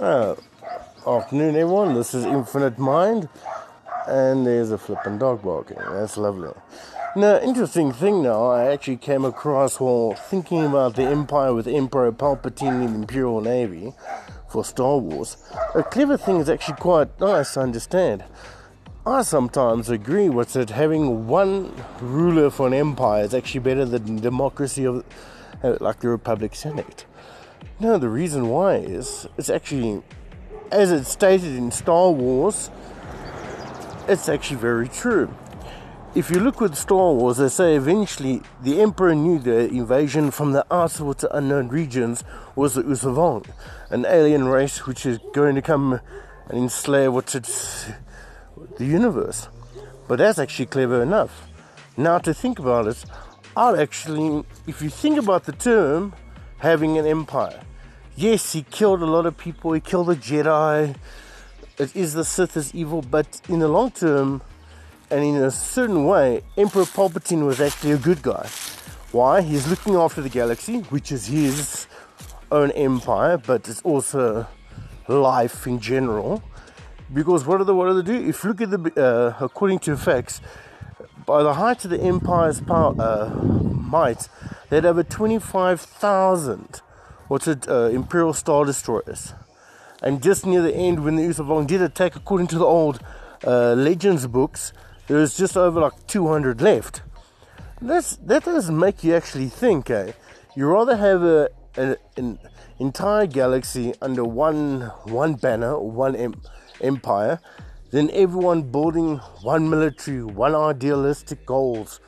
Uh, afternoon, everyone. This is Infinite Mind, and there's a flippin' dog barking. That's lovely. Now, interesting thing now, I actually came across while thinking about the Empire with Emperor Palpatine in the Imperial Navy for Star Wars. A clever thing is actually quite nice to understand. I sometimes agree with it. Having one ruler for an empire is actually better than democracy of, uh, like the Republic Senate. No, the reason why is it's actually, as it's stated in Star Wars, it's actually very true. If you look with Star Wars, they say eventually the Emperor knew the invasion from the outer to unknown regions was the Yuuzhan Vong, an alien race which is going to come and enslave what's the universe. But that's actually clever enough. Now to think about it, I'd actually, if you think about the term having an empire, yes, he killed a lot of people, he killed the Jedi. It is the Sith is evil, but in the long term, and in a certain way, Emperor Palpatine was actually a good guy. Why? He's looking after the galaxy, which is his own empire, but it's also life in general. Because what do they, what do they do? If you look at the, uh, according to facts, by the height of the empire's power, uh, might, they had over 25,000 what's it, uh, Imperial Star Destroyers. And just near the end, when the Yuuzhan Vong did attack, according to the old uh, Legends books, there was just over like 200 left. That's, that does make you actually think, eh? You rather have a, a an entire galaxy under one one banner one em- empire than everyone building one military, one idealistic goals.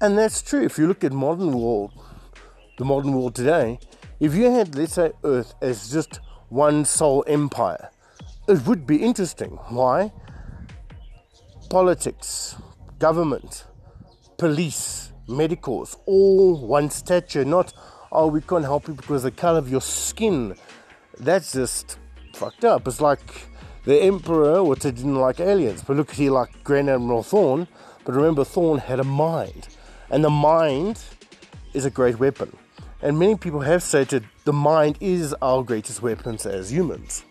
And that's true. If you look at modern world, the modern world today, if you had, let's say, Earth as just one sole empire, it would be interesting. Why? Politics, government, police, medicals, all one stature, not, oh, we can't help you because the color of your skin. That's just fucked up. It's like the Emperor, which didn't like aliens, but look, at he liked Grand Admiral Thrawn. But remember, Thrawn had a mind, and the mind is a great weapon. And many people have stated the mind is our greatest weapons as humans.